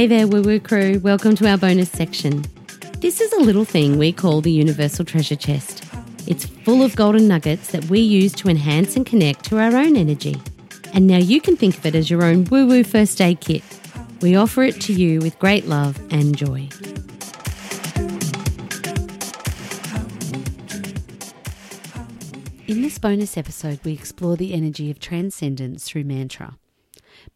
Hey there, Woo Woo Crew. Welcome to our bonus section. This is a little thing we call the Universal Treasure Chest. It's full of golden nuggets that we use to enhance and connect to our own energy. And now you can think of it as your own woo woo first aid kit. We offer it to you with great love and joy. In this bonus episode, we explore the energy of transcendence through mantra.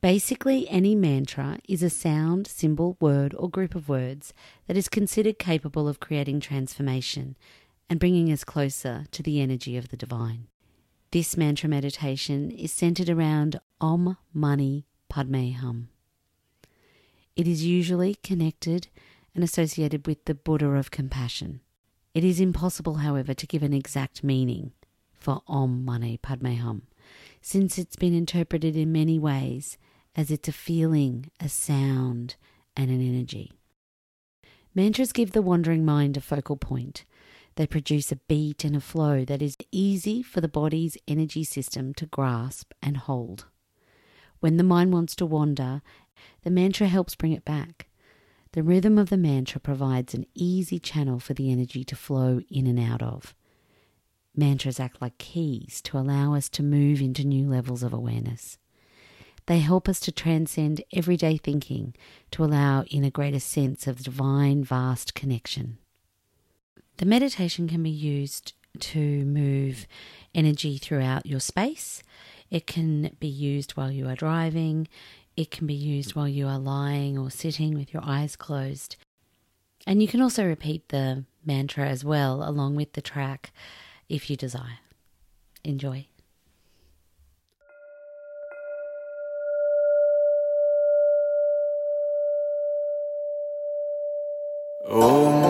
Basically, any mantra is a sound, symbol, word, or group of words that is considered capable of creating transformation and bringing us closer to the energy of the divine. This mantra meditation is centered around Om Mani Padme Hum. It is usually connected and associated with the Buddha of compassion. It is impossible, however, to give an exact meaning for Om Mani Padme Hum since it's been interpreted in many ways as it's a feeling, a sound, and an energy. Mantras give the wandering mind a focal point. They produce a beat and a flow that is easy for the body's energy system to grasp and hold. When the mind wants to wander, the mantra helps bring it back. The rhythm of the mantra provides an easy channel for the energy to flow in and out of. Mantras act like keys to allow us to move into new levels of awareness. They help us to transcend everyday thinking to allow in a greater sense of divine vast connection. The meditation can be used to move energy throughout your space. It can be used while you are driving. It can be used while you are lying or sitting with your eyes closed. And you can also repeat the mantra as well along with the track if you desire. Enjoy. Om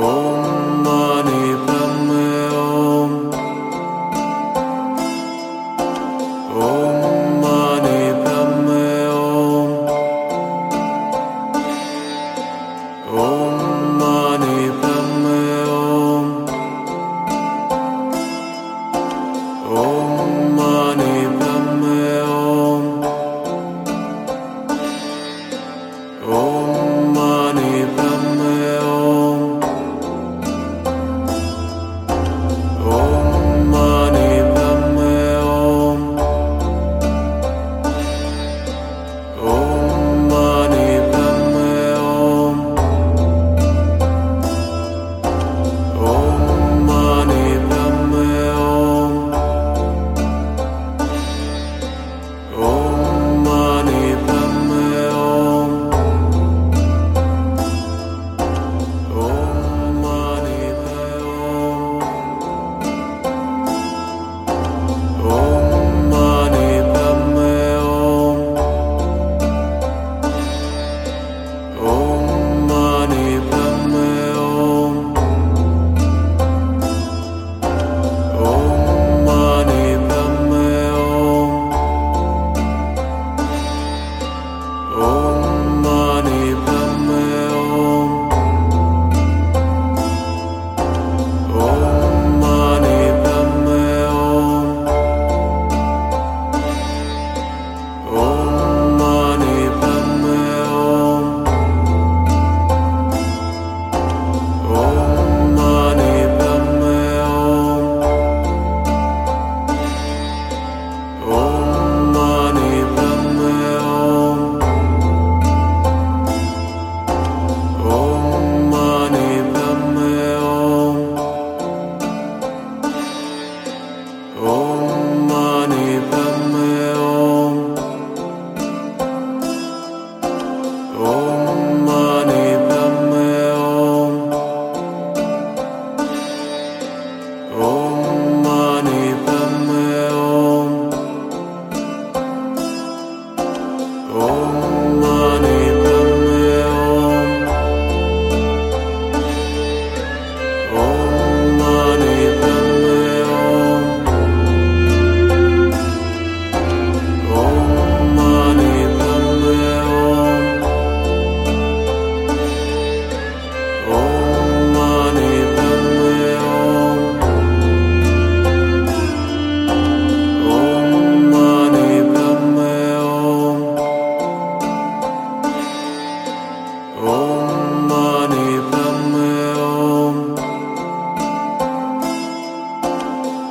Oh.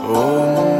Oh.